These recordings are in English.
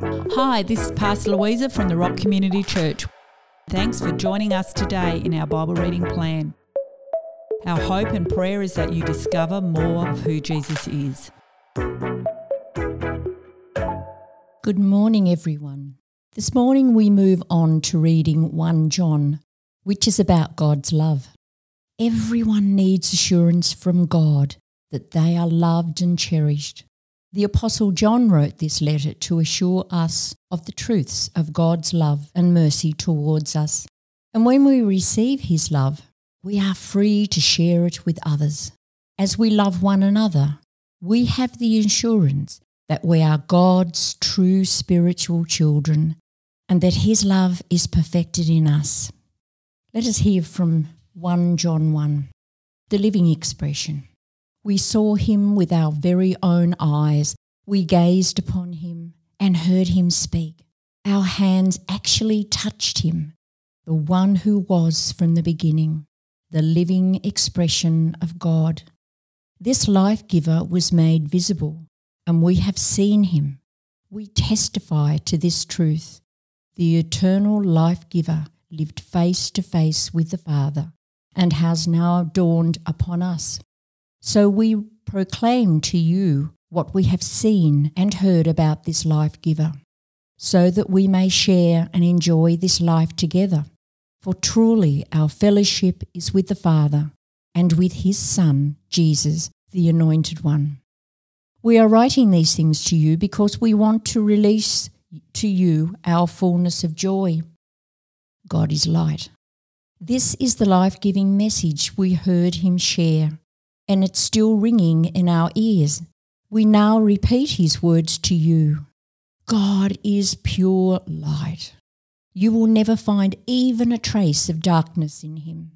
Hi, this is Pastor Louisa from the Rock Community Church. Thanks for joining us today in our Bible reading plan. Our hope and prayer is that you discover more of who Jesus is. Good morning, everyone. This morning we move on to reading 1 John, which is about God's love. Everyone needs assurance from God that they are loved and cherished. The Apostle John wrote this letter to assure us of the truths of God's love and mercy towards us. And when we receive his love, we are free to share it with others. As we love one another, we have the assurance that we are God's true spiritual children and that his love is perfected in us. Let us hear from 1 John 1, the living expression. We saw him with our very own eyes. We gazed upon him and heard him speak. Our hands actually touched him, the one who was from the beginning, the living expression of God. This life giver was made visible, and we have seen him. We testify to this truth. The eternal life giver lived face to face with the Father and has now dawned upon us. So we proclaim to you what we have seen and heard about this life giver, so that we may share and enjoy this life together. For truly our fellowship is with the Father and with his Son, Jesus, the Anointed One. We are writing these things to you because we want to release to you our fullness of joy. God is light. This is the life giving message we heard him share and it's still ringing in our ears. We now repeat his words to you God is pure light. You will never find even a trace of darkness in him.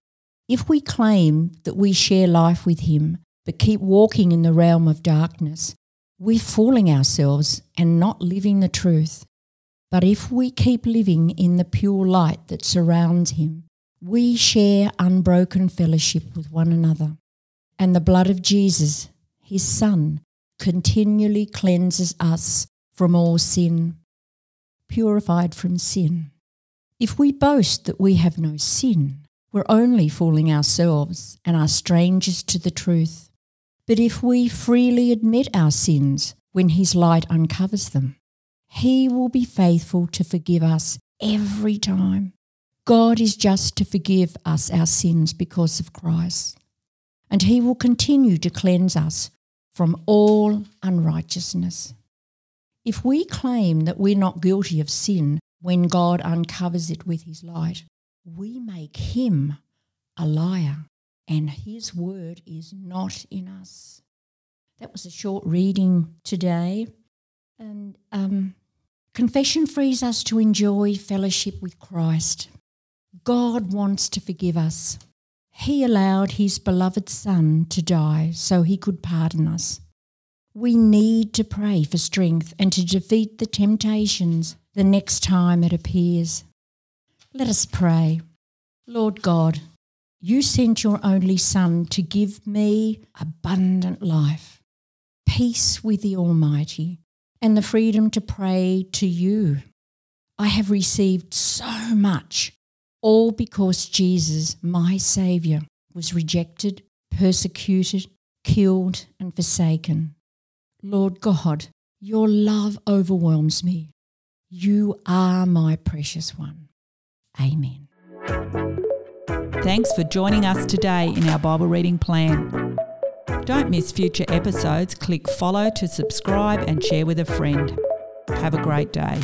If we claim that we share life with him, but keep walking in the realm of darkness, we're fooling ourselves and not living the truth. But if we keep living in the pure light that surrounds him, we share unbroken fellowship with one another and the blood of Jesus, his Son, continually cleanses us from all sin, purified from sin. If we boast that we have no sin, we're only fooling ourselves and are strangers to the truth. But if we freely admit our sins when his light uncovers them, he will be faithful to forgive us every time. God is just to forgive us our sins because of Christ and he will continue to cleanse us from all unrighteousness. If we claim that we're not guilty of sin when God uncovers it with his light, we make him a liar and his word is not in us. That was a short reading today. And um, confession frees us to enjoy fellowship with Christ. God wants to forgive us. He allowed his beloved Son to die so he could pardon us. We need to pray for strength and to defeat the temptations the next time it appears. Let us pray. Lord God, you sent your only Son to give me abundant life, peace with the Almighty, and the freedom to pray to you. I have received so much all because Jesus, my Saviour, was rejected, persecuted, killed, and forsaken. Lord God, your love overwhelms me. You are my precious one. Amen. Thanks for joining us today in our Bible reading plan. Don't miss future episodes. Click follow to subscribe and share with a friend. Have a great day.